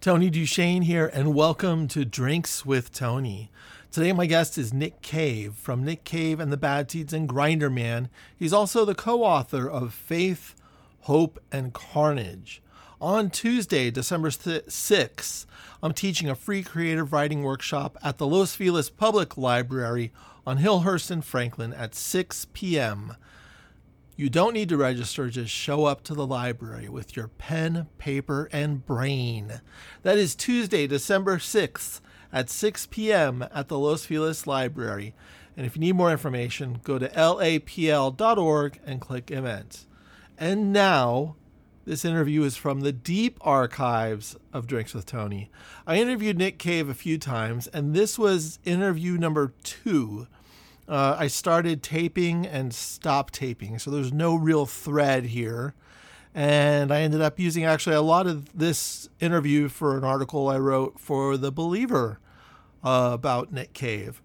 Tony DuShane here, and welcome to Drinks with Tony. Today, my guest is Nick Cave from Nick Cave and the Bad Seeds and Grinderman. He's also the co author of Faith, Hope, and Carnage. On Tuesday, December 6th, I'm teaching a free creative writing workshop at the Los Feliz Public Library on Hillhurst and Franklin at 6 p.m. You don't need to register, just show up to the library with your pen, paper, and brain. That is Tuesday, December 6th at 6 p.m. at the Los Feliz Library. And if you need more information, go to lapl.org and click events. And now, this interview is from the deep archives of Drinks with Tony. I interviewed Nick Cave a few times, and this was interview number two uh, I started taping and stopped taping. So there's no real thread here. And I ended up using actually a lot of this interview for an article I wrote for The Believer uh, about Nick Cave.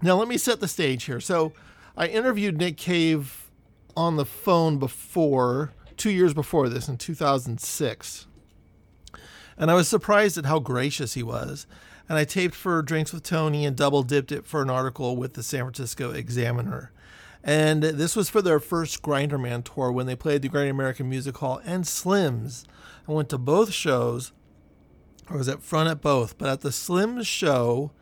Now, let me set the stage here. So I interviewed Nick Cave on the phone before, two years before this, in 2006. And I was surprised at how gracious he was and I taped for Drinks with Tony and double dipped it for an article with the San Francisco Examiner. And this was for their first Grinderman tour when they played the Great American Music Hall and Slims. I went to both shows. I was at front at both, but at the Slims show,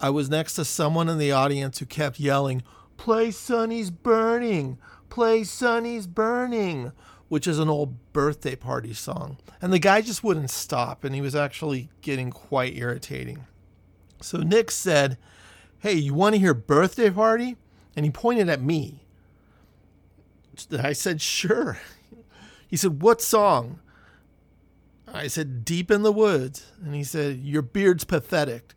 I was next to someone in the audience who kept yelling, Play Sonny's Burning! Play Sonny's Burning! Which is an old birthday party song. And the guy just wouldn't stop, and he was actually getting quite irritating. So Nick said, Hey, you want to hear Birthday Party? And he pointed at me. I said, Sure. He said, What song? I said, Deep in the Woods. And he said, Your beard's pathetic.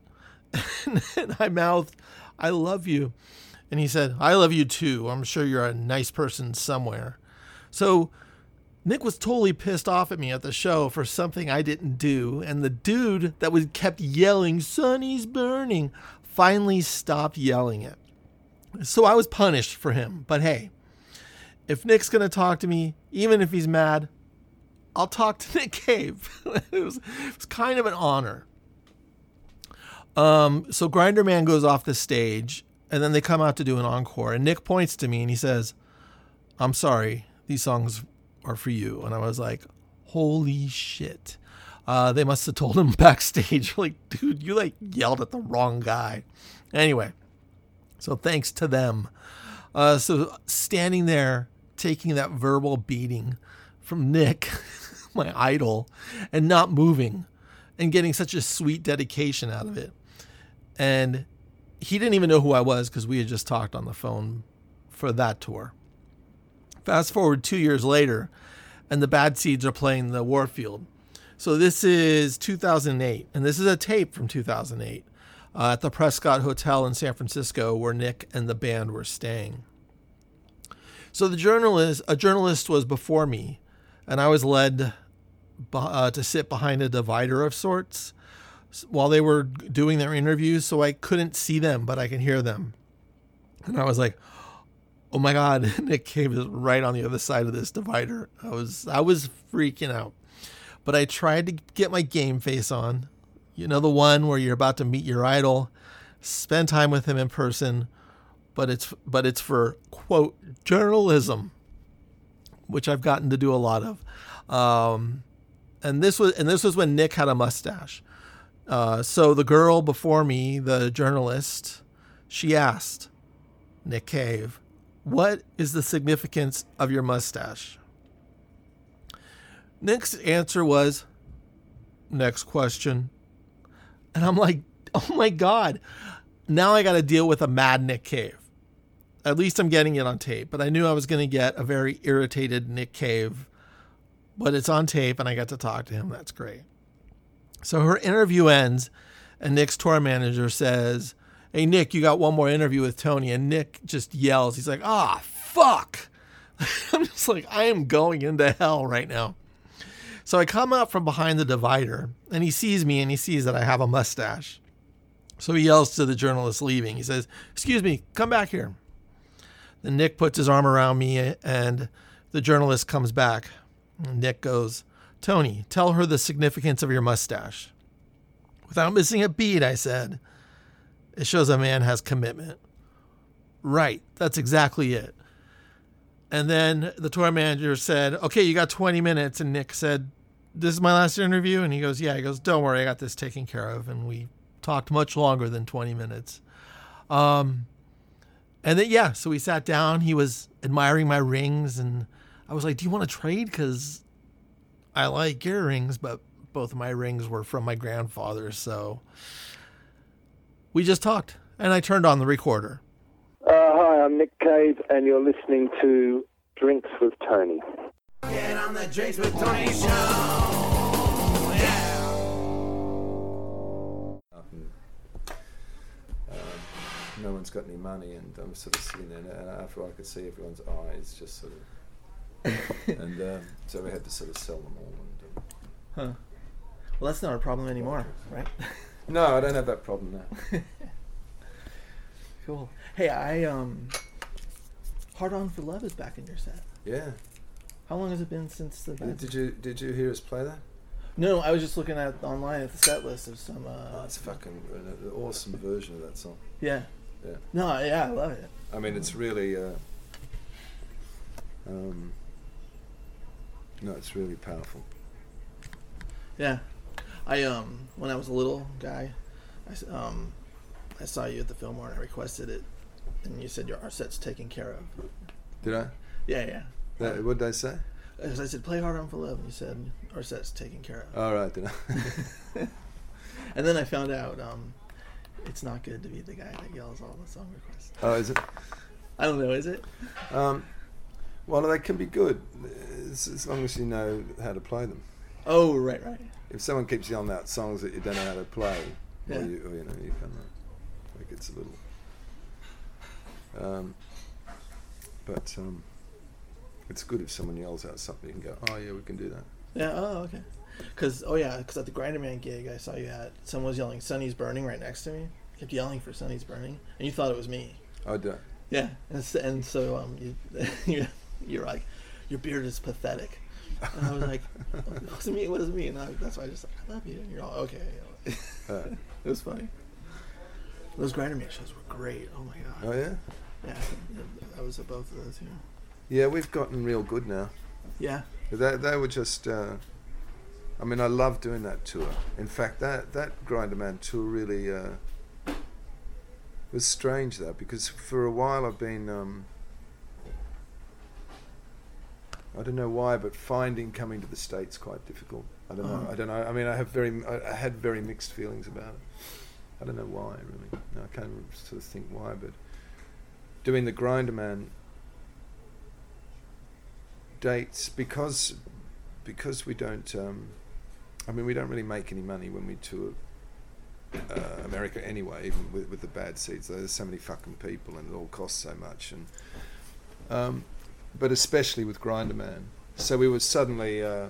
and I mouthed, I love you. And he said, I love you too. I'm sure you're a nice person somewhere. So Nick was totally pissed off at me at the show for something I didn't do, and the dude that was kept yelling, Sonny's burning, finally stopped yelling it. So I was punished for him. But hey, if Nick's to talk to me, even if he's mad, I'll talk to Nick Cave. it, was, it was kind of an honor. Um, so Grinderman goes off the stage, and then they come out to do an encore. And Nick points to me and he says, I'm sorry, these songs are for you. And I was like, holy shit. Uh, they must have told him backstage, like, dude, you like yelled at the wrong guy. Anyway, so thanks to them. Uh, so standing there, taking that verbal beating from Nick, my idol, and not moving and getting such a sweet dedication out of it. And he didn't even know who I was because we had just talked on the phone for that tour. Fast forward two years later, and the Bad Seeds are playing the Warfield. So this is 2008, and this is a tape from 2008 uh, at the Prescott Hotel in San Francisco, where Nick and the band were staying. So the journalist, a journalist, was before me, and I was led uh, to sit behind a divider of sorts while they were doing their interviews, so I couldn't see them, but I can hear them. And I was like, oh my god, Nick Cave is right on the other side of this divider. I was I was freaking out. But I tried to get my game face on. You know the one where you're about to meet your idol, spend time with him in person, but it's but it's for quote journalism, which I've gotten to do a lot of. Um, and this was and this was when Nick had a mustache. Uh, so the girl before me, the journalist, she asked Nick Cave, what is the significance of your mustache? Nick's answer was, Next question. And I'm like, Oh my God. Now I got to deal with a mad Nick Cave. At least I'm getting it on tape, but I knew I was going to get a very irritated Nick Cave. But it's on tape and I got to talk to him. That's great. So her interview ends, and Nick's tour manager says, hey Nick, you got one more interview with Tony, and Nick just yells. He's like, ah, fuck. I'm just like, I am going into hell right now. So I come out from behind the divider, and he sees me, and he sees that I have a mustache. So he yells to the journalist leaving. He says, "Excuse me, come back here." Then Nick puts his arm around me, and the journalist comes back. And Nick goes, Tony, tell her the significance of your mustache. Without missing a beat, I said, It shows a man has commitment. Right, that's exactly it. And then the tour manager said, Okay, you got 20 minutes. And Nick said, This is my last interview. And he goes, Yeah. He goes, Don't worry, I got this taken care of. And we talked much longer than 20 minutes. Um, and then, yeah, so we sat down. He was admiring my rings. And I was like, Do you want to trade? Because I like your rings, but both of my rings were from my grandfather. So we just talked. And I turned on the recorder. Uh, hi, I'm Nick Cave, and you're listening to Drinks with Tony. Get on the Drinks with Tony show. Yeah. Um, no one's got any money, and I'm sort of sitting there, and after I could see everyone's eyes, just sort of, and um, so we had to sort of sell them all. And, um, Huh. Well, that's not a problem anymore, right? no, I don't have that problem now. cool. Hey, I um, Hard On for Love is back in your set. Yeah. How long has it been since the? Did, did you did you hear us play that? No, I was just looking at online at the set list of some. Uh, Oh, it's fucking an awesome version of that song. yeah. Yeah. No, yeah, I love it. I mean, it's really. Uh, um, no, it's really powerful. Yeah, I um when I was a little guy, I um I saw you at the Fillmore and I requested it, and you said your our set's taken care of. Did I? Yeah, yeah. That, what did I say? Because I said play Hard On for Love, and you said our set's taken care of. All right, did I? And then I found out um, it's not good to be the guy that yells all the song requests. oh, is it? I don't know, is it? Um, well, they can be good as, as long as you know how to play them. Oh, right, right. If someone keeps yelling out songs that you don't know how to play, Yeah. or, you, or you know, you kind of like it's a little. Um, but um, it's good if someone yells out something and go, "Oh yeah, we can do that." Yeah. Oh, okay. Because oh yeah, because at the Grinderman gig I saw you at, someone was yelling "Sonny's burning" right next to me. I Kept yelling for "Sonny's burning," and you thought it was me. I do. Yeah. And, and so um, you you you're like, your beard is pathetic. And I was like, what does it mean? What does it mean? And I, that's why I just like, I love you. And you're all okay. Uh, it was funny. Those Grinderman shows were great. Oh my god. oh yeah. Yeah. I was at both of those. Yeah. Yeah, we've gotten real good now. Yeah. They, they were just. Uh, I mean, I love doing that tour. In fact, that that Grinderman tour really uh, was strange though, because for a while I've been. Um, I don't know why, but finding coming to the states quite difficult. I don't know. Uh-huh. I don't know. I mean, I have very. I, I had very mixed feelings about it. I don't know why really. No, I can't sort of think why, but doing the Grinderman dates because because we don't um, I mean we don't really make any money when we tour uh, America anyway even with, with the Bad Seeds. there's so many fucking people and it all costs so much and um, but especially with Grinderman so we were suddenly uh,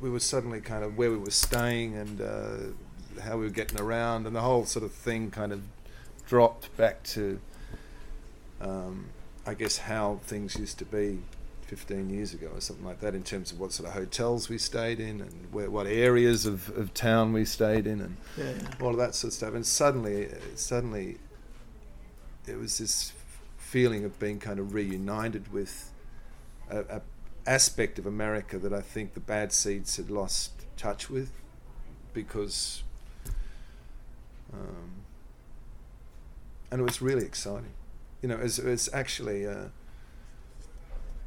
we were suddenly kind of where we were staying and uh, how we were getting around and the whole sort of thing kind of dropped back to um, I guess how things used to be 15 years ago or something like that in terms of what sort of hotels we stayed in and where, what areas of, of town we stayed in and Yeah. yeah. all of that sort of stuff and suddenly suddenly it was this feeling of being kind of reunited with a, a aspect of America that I think the bad seeds had lost touch with because um, and it was really exciting. You know it's, it's actually uh,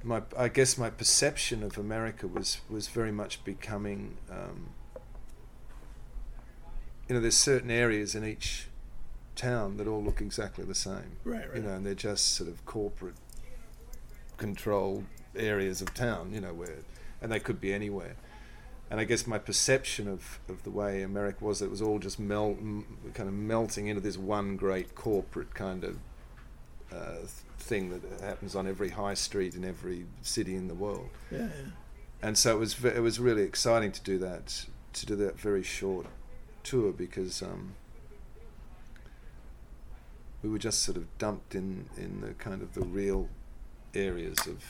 my I guess my perception of America was was very much becoming um, you know there's certain areas in each town that all look exactly the same Right. Right. you know and they're just sort of corporate controlled areas of town you know where and they could be anywhere and I guess my perception of, of the way America was it was all just melt m- kind of melting into this one great corporate kind of uh, thing that happens on every high street in every city in the world Yeah. yeah. and so it was it was really exciting to do that to do that very short tour because um, we were just sort of dumped in in the kind of the real areas of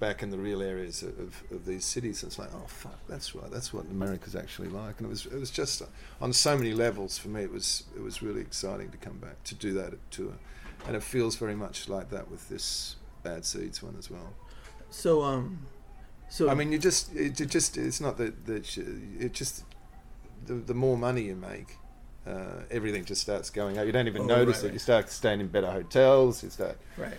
back, in the real areas of, of these cities. And It's like, oh fuck, that's right. That's what America's actually like. And it was it was just on so many levels for me. It was it was really exciting to come back to do that tour, and it feels very much like that with this Bad Seeds one as well. So um, so I mean, you just it, it just it's not that that it just the the more money you make. Uh, everything just starts going up. You don't even Oh, notice right, it. right. You start staying in better hotels. You start right.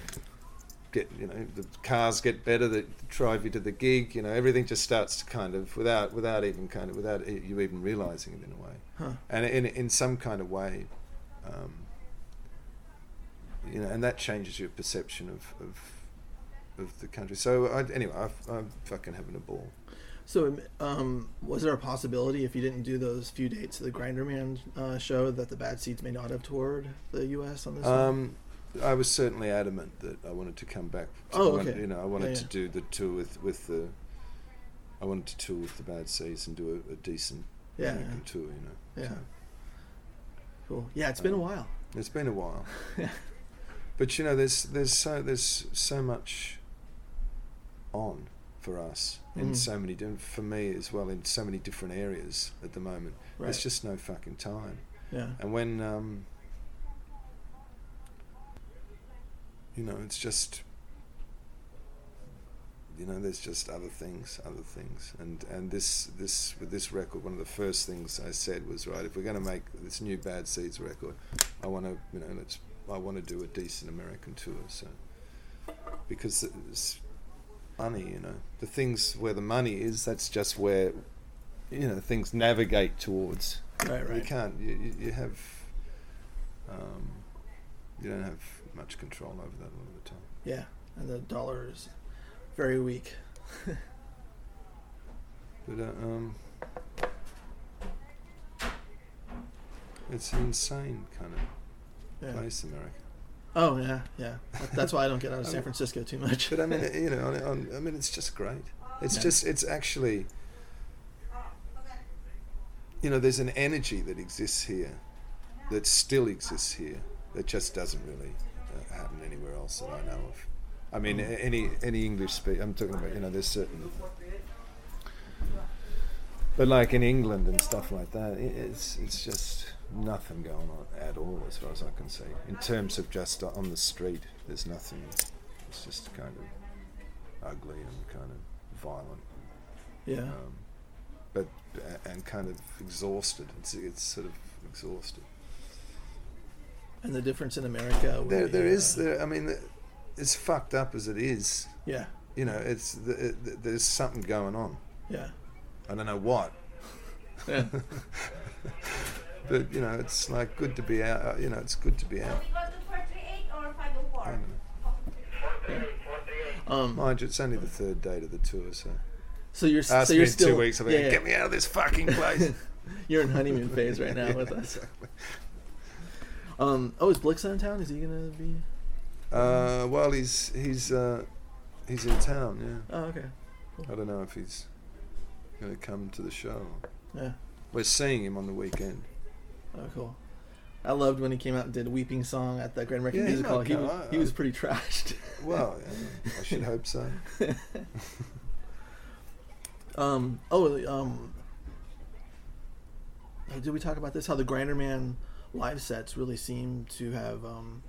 get you know the cars get better that drive you to the gig. You know everything just starts to kind of without without even kind of without you even realizing it in a way, Huh. and in in some kind of way, um, you know, and that changes your perception of of, of the country. So I, anyway, I, I'm fucking having a ball. So, um, was there a possibility if you didn't do those few dates of the Grinderman uh, show that the Bad Seeds may not have toured the U.S. on this? Um, I was certainly adamant that I wanted to come back. To, Oh, okay. You know, I wanted Yeah, to do the tour with with the. I wanted to tour with the Bad Seeds and do a, a decent Yeah, American yeah. tour. You know. Yeah. So Cool. Yeah, it's been a Um, while. it's been a while, Yeah. but you know, there's there's so there's so much on for us in Mhm. so many di- for me as well in so many different areas at the moment. Right. There's just no fucking time. yeah. And when, um, you know, it's just, you know, there's just other things, other things, and and this this with this record, one of the first things I said was right. If we're going to make this new Bad Seeds record, I want to, you know, let's, I want to do a decent American tour, so because it's money, you know, the things where the money is, that's just where, you know, things navigate towards. Right, right. You can't. You, you, have. Um, you don't have much control over that a lot of the time. Yeah, and the dollar is very weak. But uh, um, it's an insane kind of Yeah. place, America. Oh yeah, yeah. That's why I don't get out of San Francisco too much. But I mean, you know, on, on, I mean, it's just great. It's Yeah. just, it's actually, you know, there's an energy that exists here, that still exists here, that just doesn't really uh, happen anywhere else that I know of. I mean, a- any any English speak. I'm talking about, you know, there's certain, but like in England and stuff like that, it's it's just nothing going on at all, as far as I can see. In terms of just on the street, there's nothing. It's just kind of ugly and kind of violent, yeah. um, but and kind of exhausted. It's it's sort of exhausted. And the difference in America. There there is uh, there. I mean, it's fucked up as it is. Yeah, You know, it's the, it, there's something going on. yeah, I don't know what. yeah. but you know, it's like good to be out. uh, You know, it's good to be out. We got the 438 or I 504? don't know. Um, Mind you, it's only the third day to the tour, so so you're ask so me you're in still two weeks. I'm yeah, like, yeah. get me out of this fucking place. You're in honeymoon phase right now Yeah, with us. exactly. Um, oh, is Blix in town? Is he gonna be? Uh, well, he's he's uh, he's in town. Yeah, Oh, okay. I don't know if he's going to come to the show. Yeah. We're seeing him on the weekend. Oh, cool. I loved when he came out and did "Weeping Song" at the Grand American Yeah, Music Hall. He was, I- he was pretty trashed. Well, yeah, I should hope so. Um. Oh. Um. Did we talk about this? How the Grinderman live sets really seem to have um,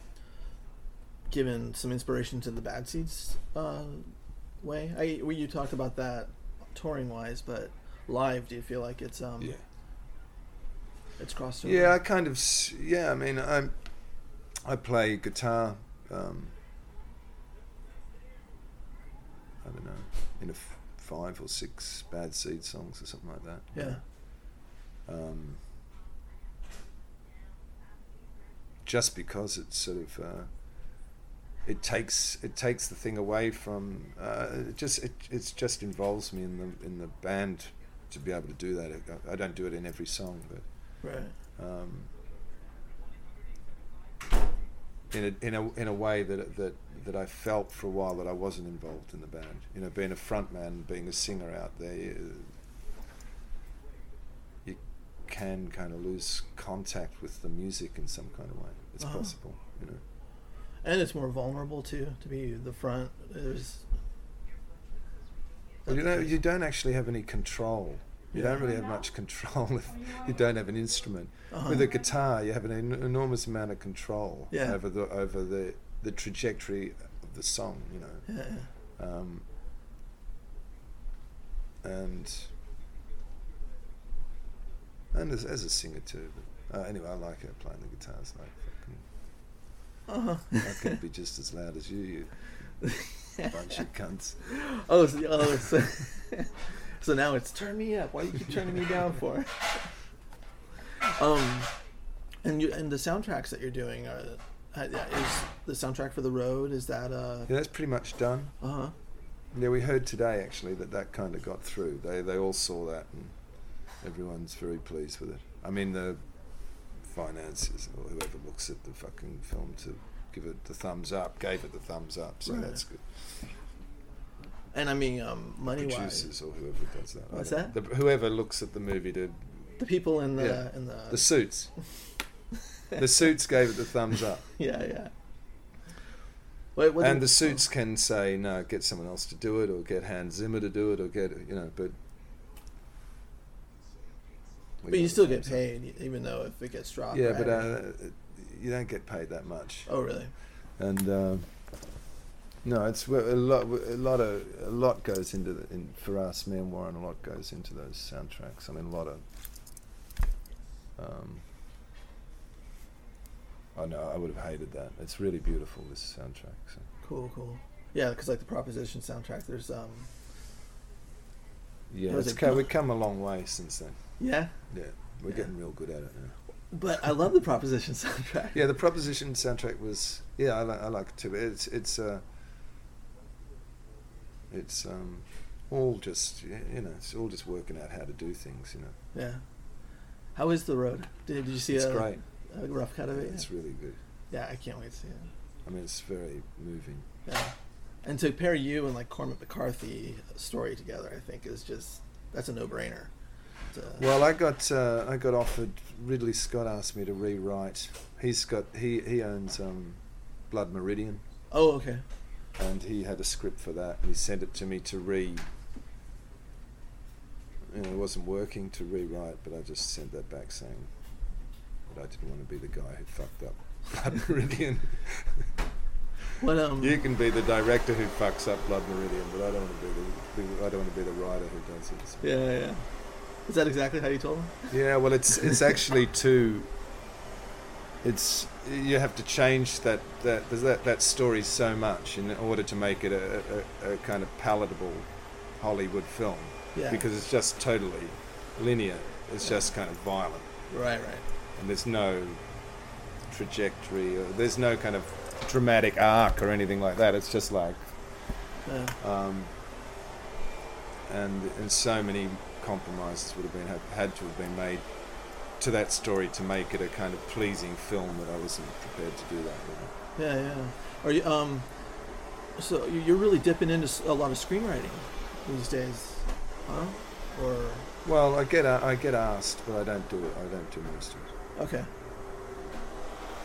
given some inspiration to the Bad Seeds uh, way. I we you talked about that touring wise, but live, do you feel like it's um Yeah. It's crossed over? Yeah, I kind of. Yeah, I mean, I'm. I play guitar. Um, I don't know, in a f- five or six Bad Seed songs or something like that. Yeah. Um, just because it's sort of. Uh, it takes it takes the thing away from uh, it just it it's just involves me in the in the band to be able to do that. I, I don't do it in every song, but Right. um, in a in a in a way that that that I felt for a while that I wasn't involved in the band. You know, being a frontman, being a singer out there, you, you can kind of lose contact with the music in some kind of way. It's Uh-huh. possible, you know. And it's more vulnerable too to be the front. There's Well, you know, you don't actually have any control. You don't really have much control if you don't have an instrument. Uh-huh. With a guitar, you have an en- enormous amount of control Yeah. over the over the the trajectory of the song. You know, Yeah, um, and and as, as a singer too. But, uh, anyway, I like it playing the guitar. It's like fucking, Uh-huh. I can be just as loud as you, you bunch of cunts. Oh, so, oh so, so now it's turn me up. Why do you keep turning me down for? Um, and you and the soundtracks that you're doing are uh, is the soundtrack for the road? Is that uh? Yeah, that's pretty much done. Uh huh. Yeah, we heard today actually that that kind of got through. They they all saw that, and everyone's very pleased with it. I mean, the finances or whoever looks at the fucking film to give it the thumbs up gave it the thumbs up, so Right. that's good. And I mean, um, money wise, Producers or whoever does that. I What's don't- that? The, whoever looks at the movie to the people in the Yeah. in the, the suits. the suits gave it the thumbs up, yeah yeah. Wait, what and the suits can say no, get someone else to do it, or get Hans Zimmer to do it, or get you know, but. we But you still get thumbs up. paid, even though if it gets dropped. Yeah, right? but uh, you don't get paid that much, oh really? and uh, no, it's a lot. A lot of a lot goes into the in, for us, me and Warren. A lot goes into those soundtracks. I mean, a lot of. Um, I know I would have hated that. It's really beautiful this soundtrack. So. Cool, cool. Yeah, because like the Proposition soundtrack, there's um. Yeah, it's good? we've come a long way since then. Yeah, Yeah, we're Yeah. getting real good at it now. but I love the Proposition soundtrack. Yeah, the Proposition soundtrack was yeah, I like I like it too. It's it's uh, it's um, all just you know, it's all just working out how to do things. You know, Yeah. How is the road? Did, did you see it's a, great. a rough cut of it? It's really good. Yeah, I can't wait to see it. I mean, it's very moving. Yeah. And to pair you and like Cormac McCarthy story together, I think is just that's a no-brainer. Well, I got uh, I got offered. Ridley Scott asked me to rewrite. He's got he he owns um, Blood Meridian. oh, okay. And he had a script for that and he sent it to me to re you know, it wasn't working to rewrite but I just sent that back saying that I didn't want to be the guy who fucked up Blood Meridian What um? you can be the director who fucks up Blood Meridian but I don't want to be the, the I don't want to be the writer who does it so. Yeah, yeah. Is that exactly how you told him? yeah well it's it's actually too it's you have to change that that that that story so much in order to make it a, a, a kind of palatable Hollywood film Yeah. because it's just totally linear. It's just kind of violent, right, right. and there's no trajectory. Or there's no kind of dramatic arc or anything like that. It's just like, Yeah. um, and and so many compromises would have been had, had to have been made to that story to make it a kind of pleasing film that I wasn't prepared to do that. With. Yeah, yeah. Are you um? So you- you're really dipping into a lot of screenwriting these days, huh? Or Well, I get I get asked, but I don't do it. I don't do most of it. okay.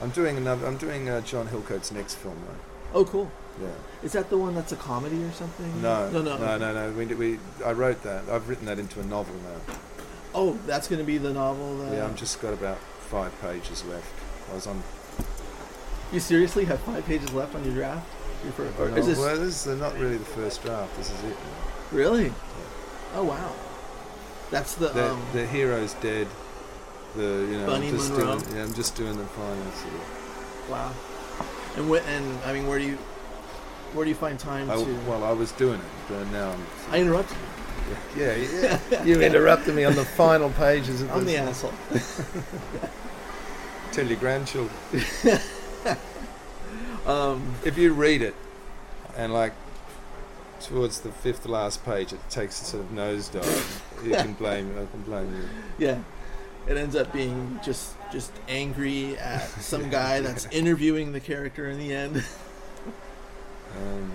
I'm doing another. I'm doing uh, John Hillcoat's next film though. Oh, cool. Yeah. Is that the one that's a comedy or something? No, no, no, no, no, no. We, we, I wrote that. I've written that into a novel now. Oh, that's going to be the novel. That... Yeah, I'm just got about five pages left. I was on. You seriously have five pages left on your draft? Your first, Oh, is this well, this is not really the first draft. This is it. really? Oh wow, that's the, The, um. the hero's dead. The you know, Bunny I'm just Munro. doing. Yeah, I'm just doing the final. Sort of, wow. And what? And I mean, where do you, where do you find time I, to? well, I was doing it, but now I'm. I interrupted you. Yeah, yeah. you interrupted me on the final pages of I'm the this. asshole. Tell your grandchildren. Um. if you read it and like towards the fifth last page it takes a sort of nosedive you can blame I can blame you Yeah. It ends up being just just angry at some guy that's interviewing the character in the end. um,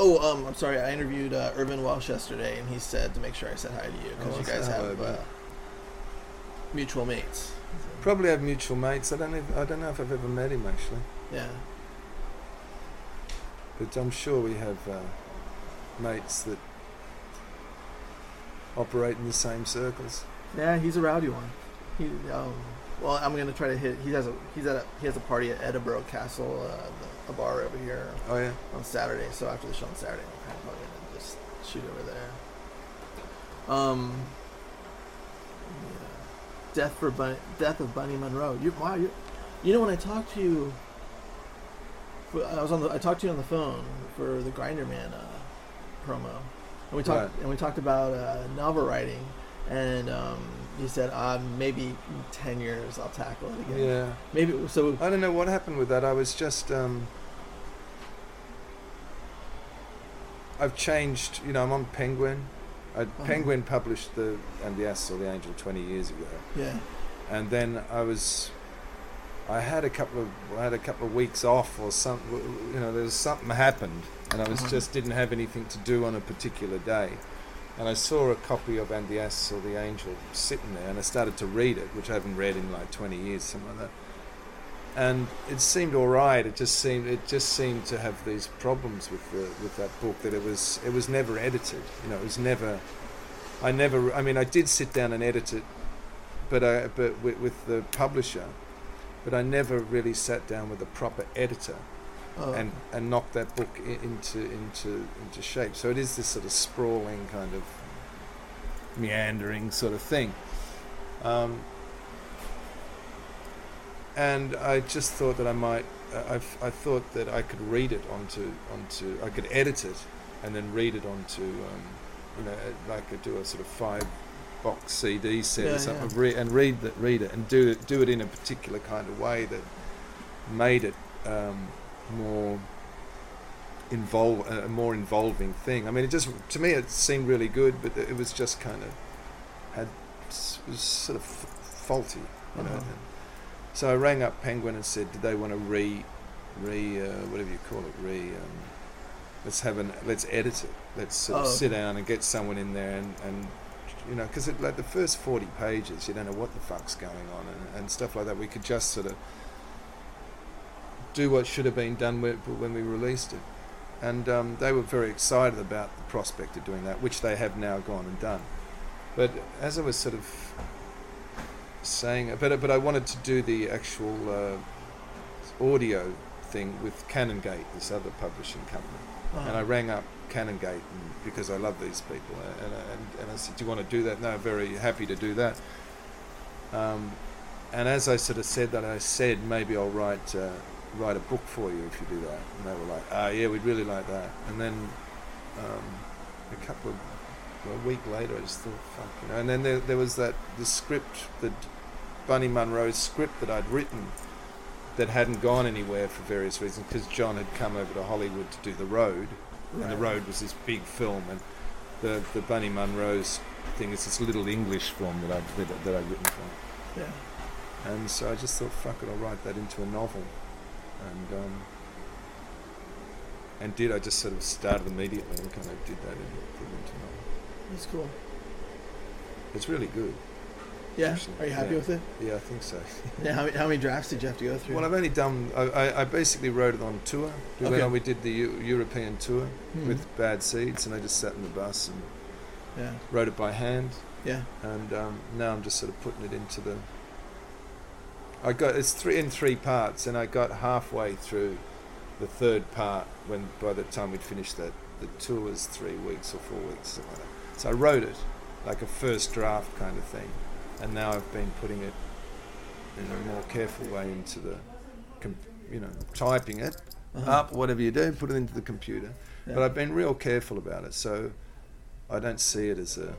Oh, um, I'm sorry. I interviewed uh, Irvine Welsh yesterday, and he said to make sure I said hi to you because Oh, you guys have uh, mutual mates. probably have mutual mates I don't know I don't know if I've ever met him actually Yeah. but I'm sure we have uh, mates that operate in the same circles. Yeah, he's a rowdy one. He, um, well, I'm gonna try to hit. He has a he's at a, he has a party at Edinburgh Castle, uh, the, a bar over here Oh yeah. on Saturday. So after the show on Saturday, I'm probably gonna just shoot over there. Um, yeah. death for Bunny, death of Bunny Munro. You wow, you, you know when I talked to you, I was on the I talked to you on the phone for the Grinderman uh, promo, and we talked Right. and we talked about uh, novel writing, and um, you said uh, maybe in ten years I'll tackle it again. Yeah. Maybe so. I don't know what happened with that. I was just um, I've changed. You know, I'm on Penguin. I, Penguin published the and the Ass Saw the Angel 20 years ago, Yeah. and then I was. I had a couple of I had a couple of weeks off or something. You know, there was something happened, and I was Uh-huh. just didn't have anything to do on a particular day. And I saw a copy of And the Ass Saw the Angel sitting there, and I started to read it, which I haven't read in like 20 years, something like that and it seemed all right. It just seemed it just seemed to have these problems with the with that book that it was it was never edited. You know, it was never. I never. I mean, I did sit down and edit it, but I but with, with the publisher, but I never really sat down with a proper editor Oh, and and knocked that book i- into into into shape. So it is this sort of sprawling kind of meandering sort of thing. Um, and I just thought that I might. I, I- I thought that I could read it onto onto. I could edit it, and then read it onto. Um, you know, uh, like I could do a sort of five box CD set Yeah, or something, yeah. re- and read that, read it, and do it, do it in a particular kind of way that made it um, more involve a more involving thing. I mean, it just to me it seemed really good, but it was just kind of had was sort of f- faulty, you know. Uh-huh. So I rang up Penguin and said, did they want to re, re, uh, whatever you call it, re, um, let's have an, let's edit it. Let's sort of Oh, sit okay. down and get someone in there and, and you know, because like the first 40 pages, you don't know what the fuck's going on and, and stuff like that. We could just sort of do what should have been done when, we released it. And um, they were very excited about the prospect of doing that, which they have now gone and done. But as I was sort of saying, but but I wanted to do the actual uh, audio thing with Canongate, this other publishing company, and I rang up Canongate and, because I love these people, and, and and I said, "Do you want to do that?" No, very happy to do that. Um, and as I sort of said that, I said maybe I'll write uh, write a book for you if you do that. And they were like, "Ah, yeah, we'd really like that." And then um, a couple of well, a week later, I just thought, "Fuck," you know. And then there, there was that the script, the Bunny Munro's script that I'd written that hadn't gone anywhere for various reasons because John had come over to Hollywood to do The Road, and The Road was this big film, and the the Bunny Munro's thing is this little English film that I'd that, that I'd written for. Yeah. And so I just thought, fuck it, I'll write that into a novel. And um, and did I just sort of started immediately and kind of did that in, did it into a novel. That's cool. It's really good. Yeah. Actually, Are you happy yeah. with it? Yeah, I think so. Yeah. How many, how many drafts did you have to go through? Well, I've only done. I, I, basically wrote it on tour. We went Okay. on. We did the Eu- European tour Hmm. with Bad Seeds, and I just sat in the bus and Yeah. wrote it by hand. Yeah. and um, now I'm just sort of putting it into the. I got it's three in three parts, and I got halfway through the third part when by the time we'd finished that the tour was three weeks or four weeks, like that. So I wrote it like a first draft kind of thing, and now I've been putting it in a more careful way into the, you know, typing it Uh-huh. up, whatever you do, put it into the computer. Yeah. But I've been real careful about it, so I don't see it as a.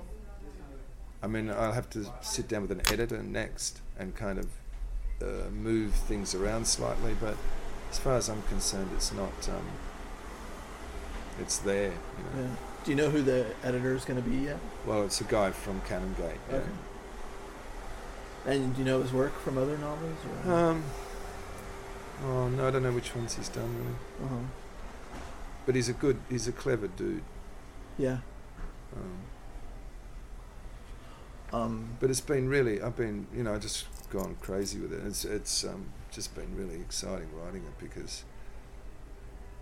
I mean, I'll have to sit down with an editor next and kind of uh, move things around slightly, but as far as I'm concerned, it's not. Um, it's there, you know. Yeah. Do you know who the editor is going to be yet? Well, it's a guy from Canongate. Yeah. Okay. And do you know his work from other novels? Or? Um. Oh no, I don't know which ones he's done really, uh-huh. but he's a good, he's a clever dude. Yeah. Um, Um, but it's been really I've been you know just gone crazy with it it's it's um, just been really exciting writing it because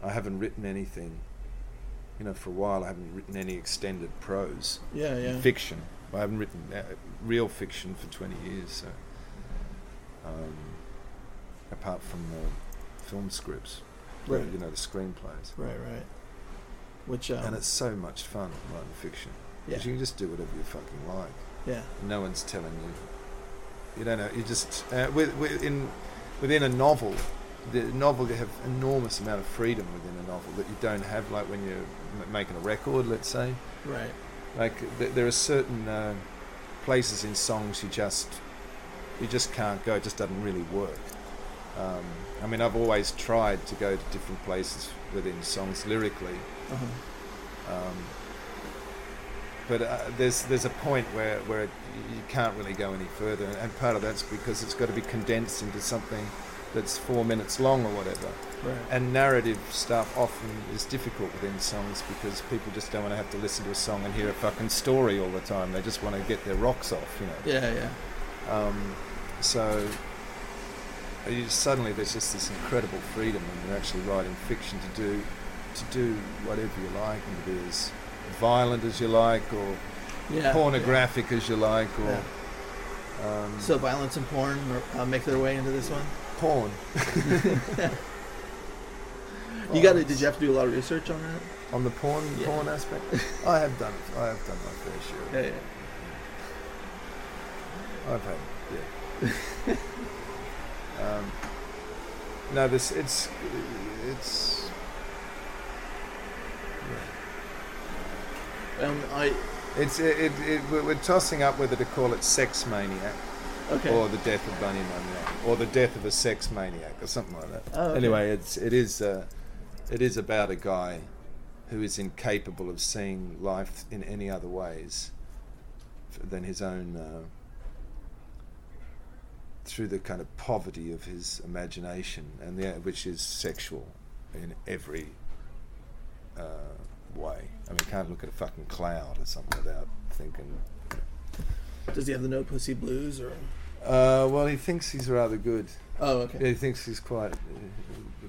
I haven't written anything you know, for a while I haven't written any extended prose Yeah, yeah. fiction. I haven't written uh, real fiction for 20 years, so um, apart from the film scripts, Right. you know, the screenplays. Right, right. Which um, And it's so much fun writing fiction. yeah, you can just do whatever you fucking like. yeah, No one's telling you. You don't know. You just uh, with, with, in within a novel, the novel you have enormous amount of freedom within a novel that you don't have like when you're m- making a record. Let's say, right. like th- there are certain uh, places in songs you just you just can't go. It just doesn't really work. Um, I mean, I've always tried to go to different places within songs lyrically, Uh-huh. um, but uh, there's there's a point where where it, you can't really go any further, and part of that's because it's got to be condensed into something that's four minutes long or whatever. Right. And narrative stuff often is difficult within songs because people just don't want to have to listen to a song and hear a fucking story all the time. They just want to get their rocks off, you know. yeah, yeah. Um, so you just, suddenly there's just this incredible freedom when you're actually writing fiction to do to do whatever you like and to be as violent as you like or Yeah. pornographic as you like or Yeah. um, So violence and porn uh, make their way into this one. porn. You got to Did you have to do a lot of research on that? on the porn Yeah. porn aspect? I have done it. I have done my fair share. Yeah, yeah. I've had, yeah. um, no, this it's it's. Yeah. Um, I It's it, it, it, we're tossing up whether to call it sex maniac okay. or the death of Bunny Maniac or the death of a sex maniac or something like that. Oh, okay. Anyway, it's it is uh, it is about a guy who is incapable of seeing life in any other ways than his own uh, through the kind of poverty of his imagination and the, which is sexual in every uh, way. I mean, you can't look at a fucking cloud or something without thinking. Does he have the no pussy blues or? Uh, well, he thinks he's rather good. Oh, okay. Yeah, he thinks he's quite.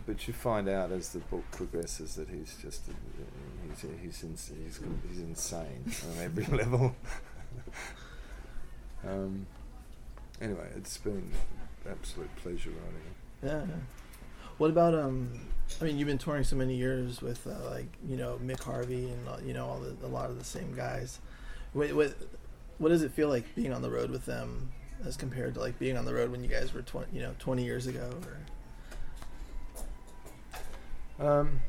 But you find out as the book progresses that he's just he's he's ins- he's, he's insane on every level. um, anyway, it's been absolute pleasure writing it. Yeah. yeah. What about um? I mean, you've been touring so many years with uh, like you know Mick Harvey and uh, you know all the a lot of the same guys. What what what does it feel like being on the road with them as compared to like being on the road when you guys were twenty you know twenty years ago? Or Um,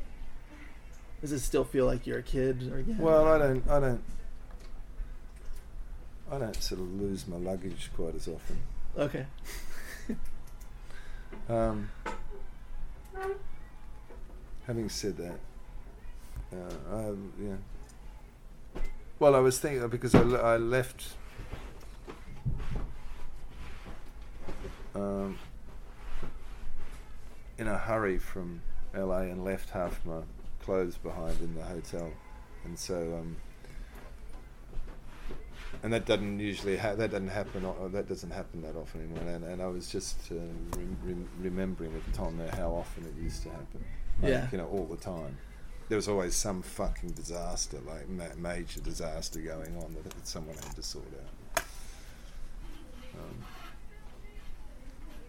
does it still feel like you're a kid? Or again? well, I don't, I don't, I don't sort of lose my luggage quite as often. Okay. Um, having said that, uh, I, yeah. Well, I was thinking because I, I left. Um, in a hurry from LA and left half my clothes behind in the hotel, and so um, and that doesn't usually ha- that doesn't happen o- that doesn't happen that often anymore. And, and I was just uh, rem- rem- remembering with Tom how often it used to happen. Like, Yeah. you know, all the time. There was always some fucking disaster, like ma- major disaster going on that, that someone had to sort out. Um,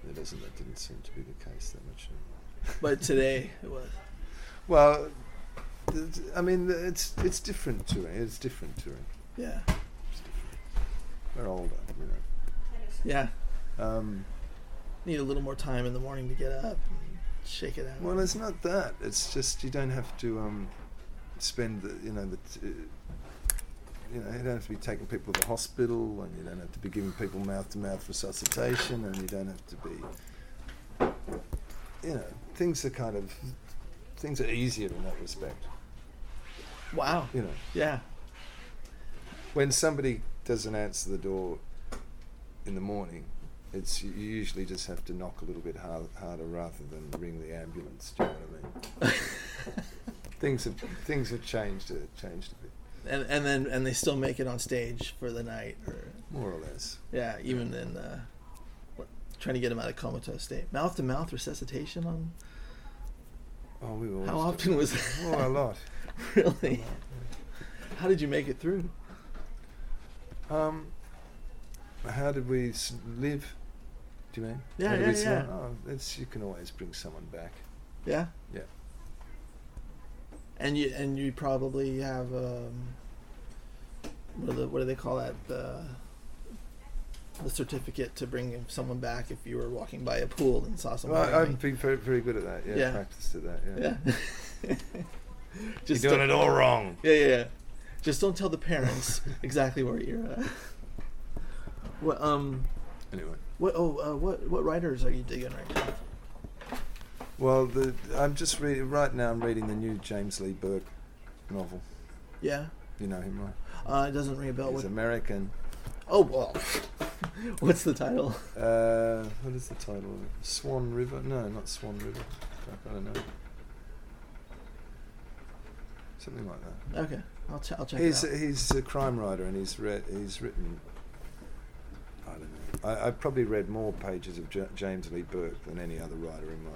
it doesn't. That didn't seem to be the case that much. anymore. But today it was. Well, I mean, it's it's different touring. It's different touring. Yeah. It's different. We're older, you know. Yeah. Um, Need a little more time in the morning to get up shake it out. well, it's not that. It's just you don't have to um, spend the you know the. T- you know, you don't have to be taking people to the hospital, and you don't have to be giving people mouth-to-mouth resuscitation, and you don't have to be, you know, things are kind of, things are easier in that respect. wow. You know, Yeah. when somebody doesn't answer the door in the morning, it's you usually just have to knock a little bit hard, harder rather than ring the ambulance. Do you know what I mean? things have things have changed. Uh, changed a bit, And and then and they still make it on stage for the night or more or less. yeah even in uh, what, trying to get them out of comatose state. Mouth to mouth resuscitation on Oh, we always how often was that? Oh, a lot. Really? How did you make it through? Um, how did we live? Do you mean? Yeah, yeah, we yeah. Oh, it's you can always bring someone back. Yeah. Yeah. And you and you probably have um, what, do the, what do they call that the the certificate to bring someone back if you were walking by a pool and saw someone. Well. I've been very, very good at that. Yeah, Yeah. practiced at that. Yeah. yeah. You're Just doing don't- it all wrong. Yeah, yeah, yeah. Just don't tell the parents exactly where you're at. What um Anyway. What oh uh, what what writers are you digging right now? Well, the I'm just reading right now. I'm reading the new James Lee Burke novel. Yeah. You know him, right? Uh, it doesn't ring a bell. He's What, American. oh well. What's the title? Uh, what is the title of it? Swan River? No, not Swan River. I don't know. Something like that. Okay, I'll, ch- I'll check He's it out. he's a crime writer and he's read he's written. I don't know. I, I've probably read more pages of J- James Lee Burke than any other writer in my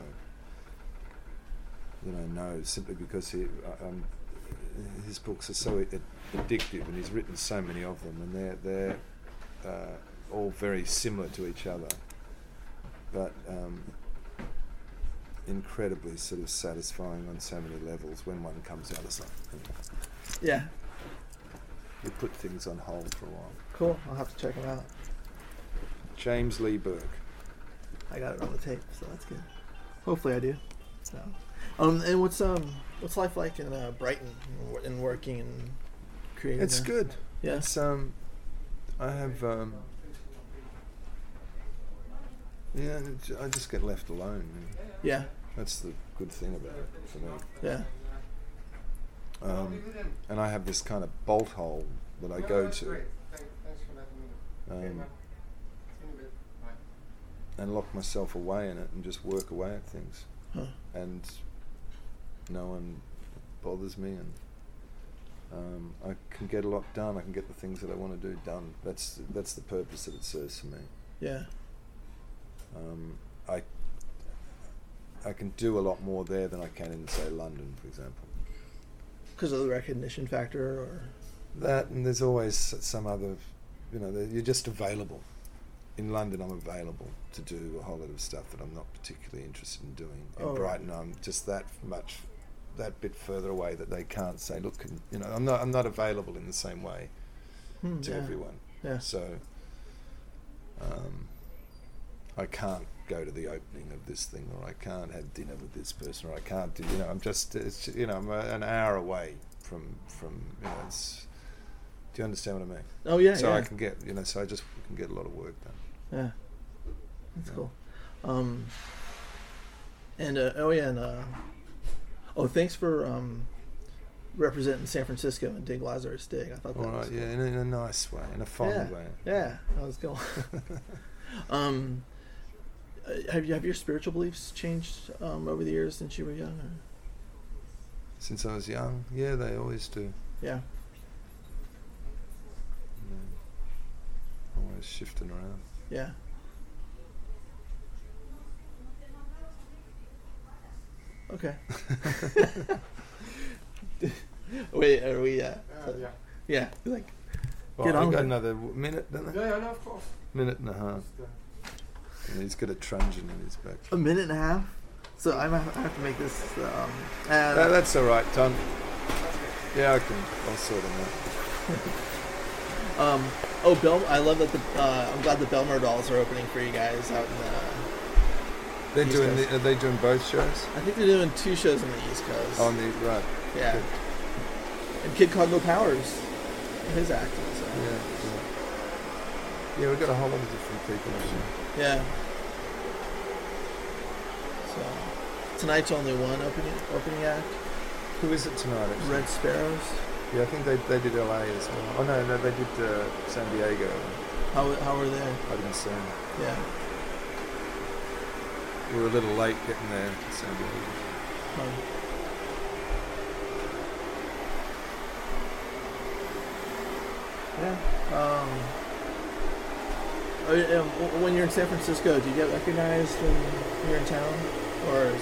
that I know, simply because he uh, um, his books are so addictive and he's written so many of them and they're they're uh, all very similar to each other, but. Um, incredibly sort of satisfying on so many levels when one comes out it's like Yeah, you put things on hold for a while. cool. I'll have to check them out. James Lee Burke. I got it on the tape, so that's good. Hopefully, I do. So, um, and what's um, what's life like in uh, Brighton and working and creating? It's there? good. Yeah. It's um, I have um, yeah, I just get left alone. Yeah. That's the good thing about it for me. Yeah. Um, and I have this kind of bolt hole that I go to um, and lock myself away in it and just work away at things. Huh. and no one bothers me and um, I can get a lot done. I can get the things that I want to do done. That's that's the purpose that it serves for me. Yeah. Um, I I can do a lot more there than I can in say London, for example. Because of the recognition factor, or That and there's always some other, you know, you're just available. In London, I'm available to do a whole lot of stuff that I'm not particularly interested in doing. In Oh. Brighton, I'm just that much, that bit further away that they can't say, look, you know, I'm not, I'm not available in the same way Hmm, to yeah. everyone. Yeah. So, um, I can't go to the opening of this thing, or I can't have dinner with this person, or I can't do, you know, I'm just, it's, you know, I'm a, an hour away from, from, you know, it's, do you understand what I mean? Oh yeah. so yeah. I can get, you know, so I just can get a lot of work done. Yeah. That's Yeah. cool. Um, and uh, oh yeah, and uh, oh thanks for um, representing San Francisco and Dig Lazarus Dig. I thought that All was right, yeah, in a, in a nice way, in a fond yeah, way. yeah, that was cool. um, uh, have you have your spiritual beliefs changed um, over the years since you were young? Or? Since I was young, yeah, they always do. Yeah. you always shifting around. Yeah. Okay. Wait, are we? Uh, yeah. yeah. Like, Well, Get on I've with got another w- minute, don't they? Yeah, yeah, no, of course. Minute and a half. And he's got a truncheon in his back. a minute and a half. So I'm, I have to make this. Um, uh, No, that's all right, Tom. Yeah, I can. I'll sort him out. um, oh, Bel. I love that the. Uh, I'm glad the Belmar dolls are opening for you guys out in the. They're East doing. Coast. The, are they doing both shows? I think they're doing two shows on the East Coast. On the right. yeah. good. And Kid Congo Powers, his acting. So. Yeah. Yeah. Yeah, we've got a whole lot of different people. Actually. Yeah. So tonight's only one opening opening act. Who is it tonight? Actually? Red Sparrows. Yeah, I think they they did LA as well. Oh no, no, they did uh, San Diego. How how are they? I didn't see them. Yeah. We were a little late getting there. to San Diego. Um, yeah. Um, oh, um, when you're in San Francisco, do you get recognized when you're in town, or is...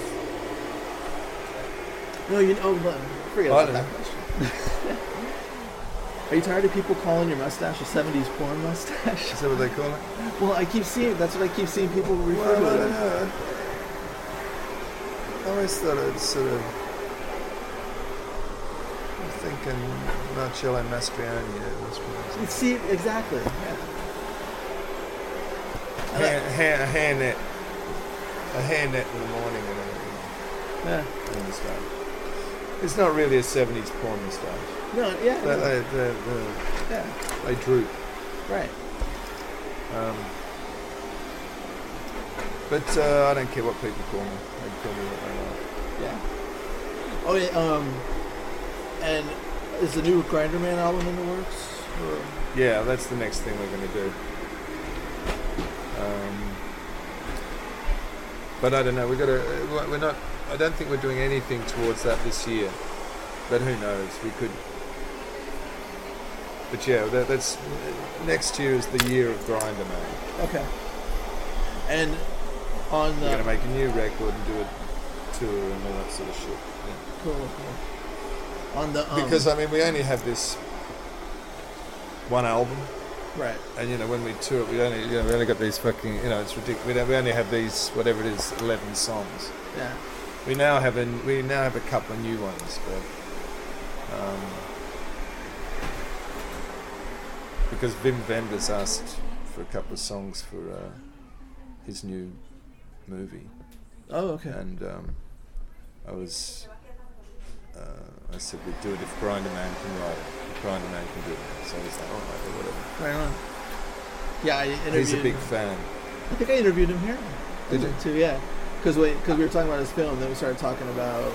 no? You know, oh, but forget about that question. Are you tired of people calling your mustache a '70s porn mustache? Is that what they call it? well, I keep seeing. That's what I keep seeing people refer Well, to it. know. I always thought it sort of. I'm thinking Marcello Mastroianni. That's what see, exactly. Yeah. is. Hair, hair, hair net. A hair net in the morning and a, Yeah. and a. It's not really a 70s porn moustache. No, yeah. They, no, they, they, yeah. they droop. Right. Um, but uh, I don't care what people call me. They call me what they like. Yeah. Oh yeah. Um. And is the new Grinderman album in the works? Or? Yeah, that's the next thing we're going to do. Um, but I don't know. We've got to. We're not. I don't think we're doing anything towards that this year. But who knows? We could. But yeah, that, that's next year is the year of Grinderman. Okay. And on the We're going to make a new record and do a tour and all that sort of shit. Yeah. cool, cool. On the um, Because I mean, we only have this one album. right. And you know, when we tour, we only you know we only got these fucking you know it's ridiculous. We, we only have these whatever it is, eleven songs. Yeah. We now have a we now have a couple of new ones, but um, because Wim Wenders asked for a couple of songs for uh, his new movie, Oh, okay. and um, I was uh, I said we'd do it if Grinderman can write it. If Grinderman can do it. So I was like, all right, well, whatever. Right on. Yeah, I interviewed. He's a big fan. I think I interviewed him here. Did you? Too, yeah. Because we, cause we were talking about his film, then we started talking about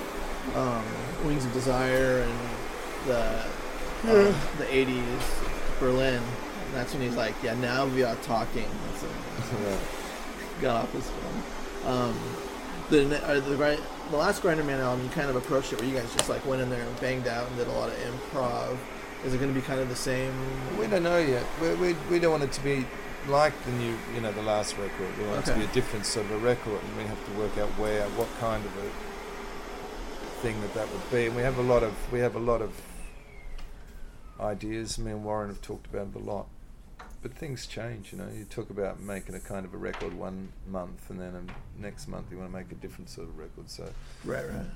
um, Wings of Desire and the um, the '80s Berlin. And that's when he's like, "Yeah, now we are talking." That's Yeah. got off his film. Um, the uh, the Gri- the last Grinderman album, you kind of approached it where you guys just like went in there and banged out and did a lot of improv. Is it going to be kind of the same? We don't know yet. We, we, we don't want it to be like the new, you know, the last record. We want it to be a different sort of a record, and we have to work out where, what kind of a thing that that would be. And we have a lot of, we have a lot of ideas. Me and Warren have talked about it a lot. But things change, you know. You talk about making a kind of a record one month, and then um, next month you want to make a different sort of record. So Right, right.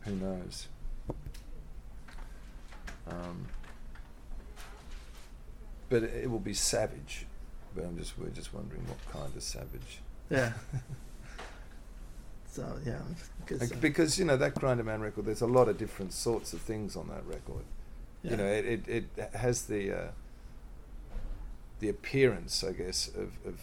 who knows? Um, but it will be savage. But I'm just we're just wondering what kind of savage. Yeah. so yeah, Like, because you know that Grinderman record, there's a lot of different sorts of things on that record. yeah. You know, it, it, it has the uh, the appearance, I guess, of, of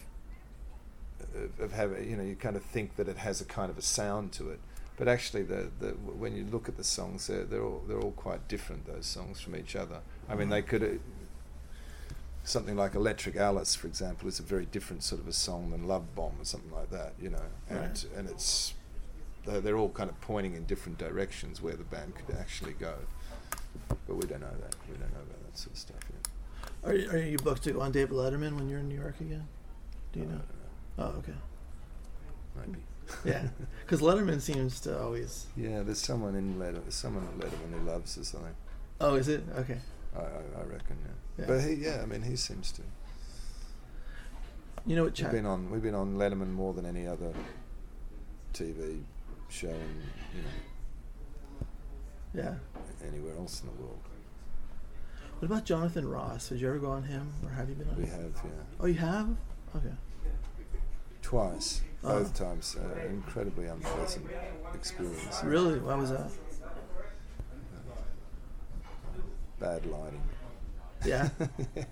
of of having you know you kind of think that it has a kind of a sound to it, but actually the, the when you look at the songs, they're they're all they're all quite different. Those songs from each other. I mean, they could. Uh, Something like Electric Alice, for example, is a very different sort of a song than Love Bomb or something like that, you know. And Right. and it's they're, they're all kind of pointing in different directions where the band could actually go. But we don't know that. We don't know about that sort of stuff yet. Are you, are you booked to go on David Letterman when you're in New York again? Do you I know? don't Oh, okay. Maybe. Yeah, because Letterman seems to always. Yeah, there's someone in Letterman, there's someone in Letterman who loves us. I think. Oh, is it okay? I, I, I reckon. Yeah. Yeah. But he, yeah, I mean, he seems to. You know what? We've been on, we've been on Letterman more than any other TV show, in, you know, Yeah. anywhere else in the world. What about Jonathan Ross? Did you ever go on him, or have you been on? We him? have, yeah, Oh, you have? Okay. twice, both times, uh, incredibly unpleasant experience. Really? Why was that? Bad lighting. Yeah.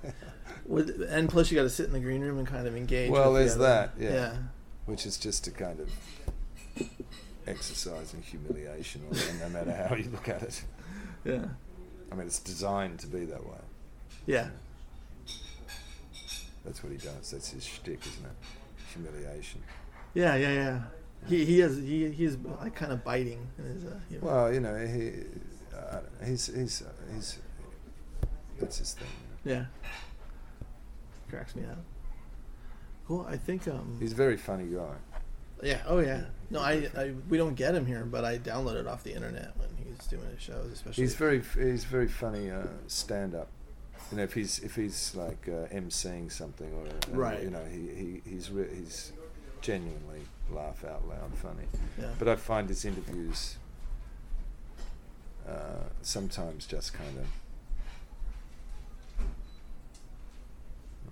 With, and plus, you got to sit in the green room and kind of engage. Well, there's the that, yeah. Yeah. which is just a kind of exercise in humiliation, no matter how you look at it. Yeah. I mean, it's designed to be that way. Yeah. That's what he does. That's his shtick, isn't it? Humiliation. Yeah. Yeah. Yeah. He he is he he's like kind of biting in his. Uh, you know. Well, you know, he, uh, he's he's uh, he's that's his thing. Yeah. Cracks me up. Cool. I think um. He's a very funny guy. Yeah. Oh yeah. No, I, I we don't get him here, but I download it off the internet when he's doing his shows, especially. He's very he's very funny uh, stand up. You know, if he's if he's like uh, emceeing something or uh, Right. you know, he, he he's re- he's genuinely laugh out loud funny. Yeah. But I find his interviews uh, sometimes just kind of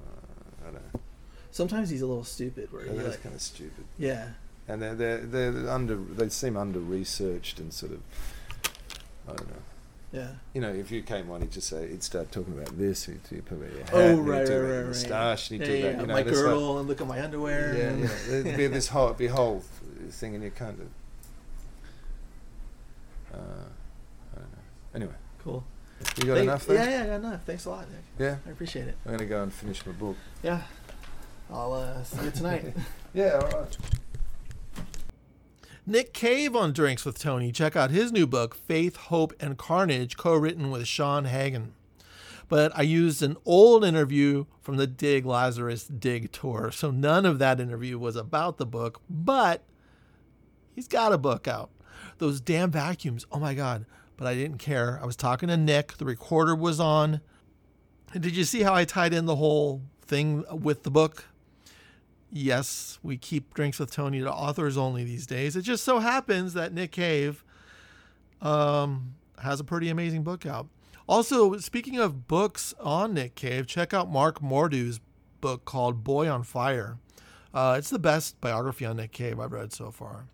uh, I don't know. Sometimes he's a little stupid. Where he That's like, kind of stupid. yeah, and they're they're they're under they seem under researched and sort of I don't know. yeah. You know, if you came on, he'd just say he'd start talking about this. He'd, he'd put your hat, Oh and he'd right, right, right, right. moustache, he'd yeah, do that. yeah, You know, my girdle and look at my underwear. Like, yeah, and- yeah. There'd be this whole be whole thing, and you kind of. Uh, I don't know. Anyway, Cool. you got Thank- enough there? Yeah, yeah, I got enough. Thanks a lot, Nick. Yeah? I appreciate it. I'm gonna go and finish my book. Yeah. I'll uh, see you tonight. Yeah, all right. Nick Cave on Drinks with Tony. Check out his new book, Faith, Hope, and Carnage, co written with Sean O'Hagan. But I used an old interview from the Dig Lazarus Dig tour, so none of that interview was about the book, but he's got a book out. Those damn vacuums, oh my God. But I didn't care. I was talking to Nick, the recorder was on. And did you see how I tied in the whole thing with the book? Yes, we keep drinks with Tony to authors only these days. It just so happens that Nick Cave um, has a pretty amazing book out. Also, speaking of books on Nick Cave, check out Mark Mordue's book called Boy on Fire. Uh, it's the best biography on Nick Cave I've read so far.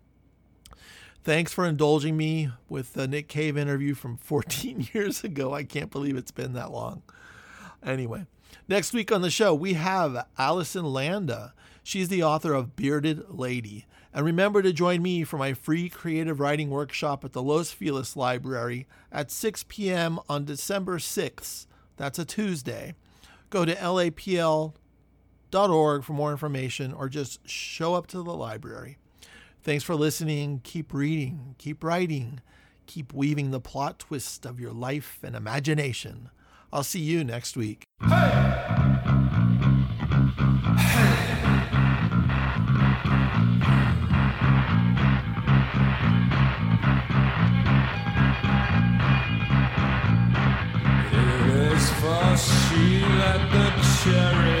Thanks for indulging me with the Nick Cave interview from 14 years ago. I can't believe it's been that long. Anyway, next week on the show, we have Allison Landa. She's the author of Bearded Lady. And remember to join me for my free creative writing workshop at the Los Feliz Library at 6 p.m. on December 6th. That's a Tuesday. Go to lapl.org for more information or just show up to the library. Thanks for listening. Keep reading, keep writing, keep weaving the plot twist of your life and imagination. I'll see you next week. It for she let the cherry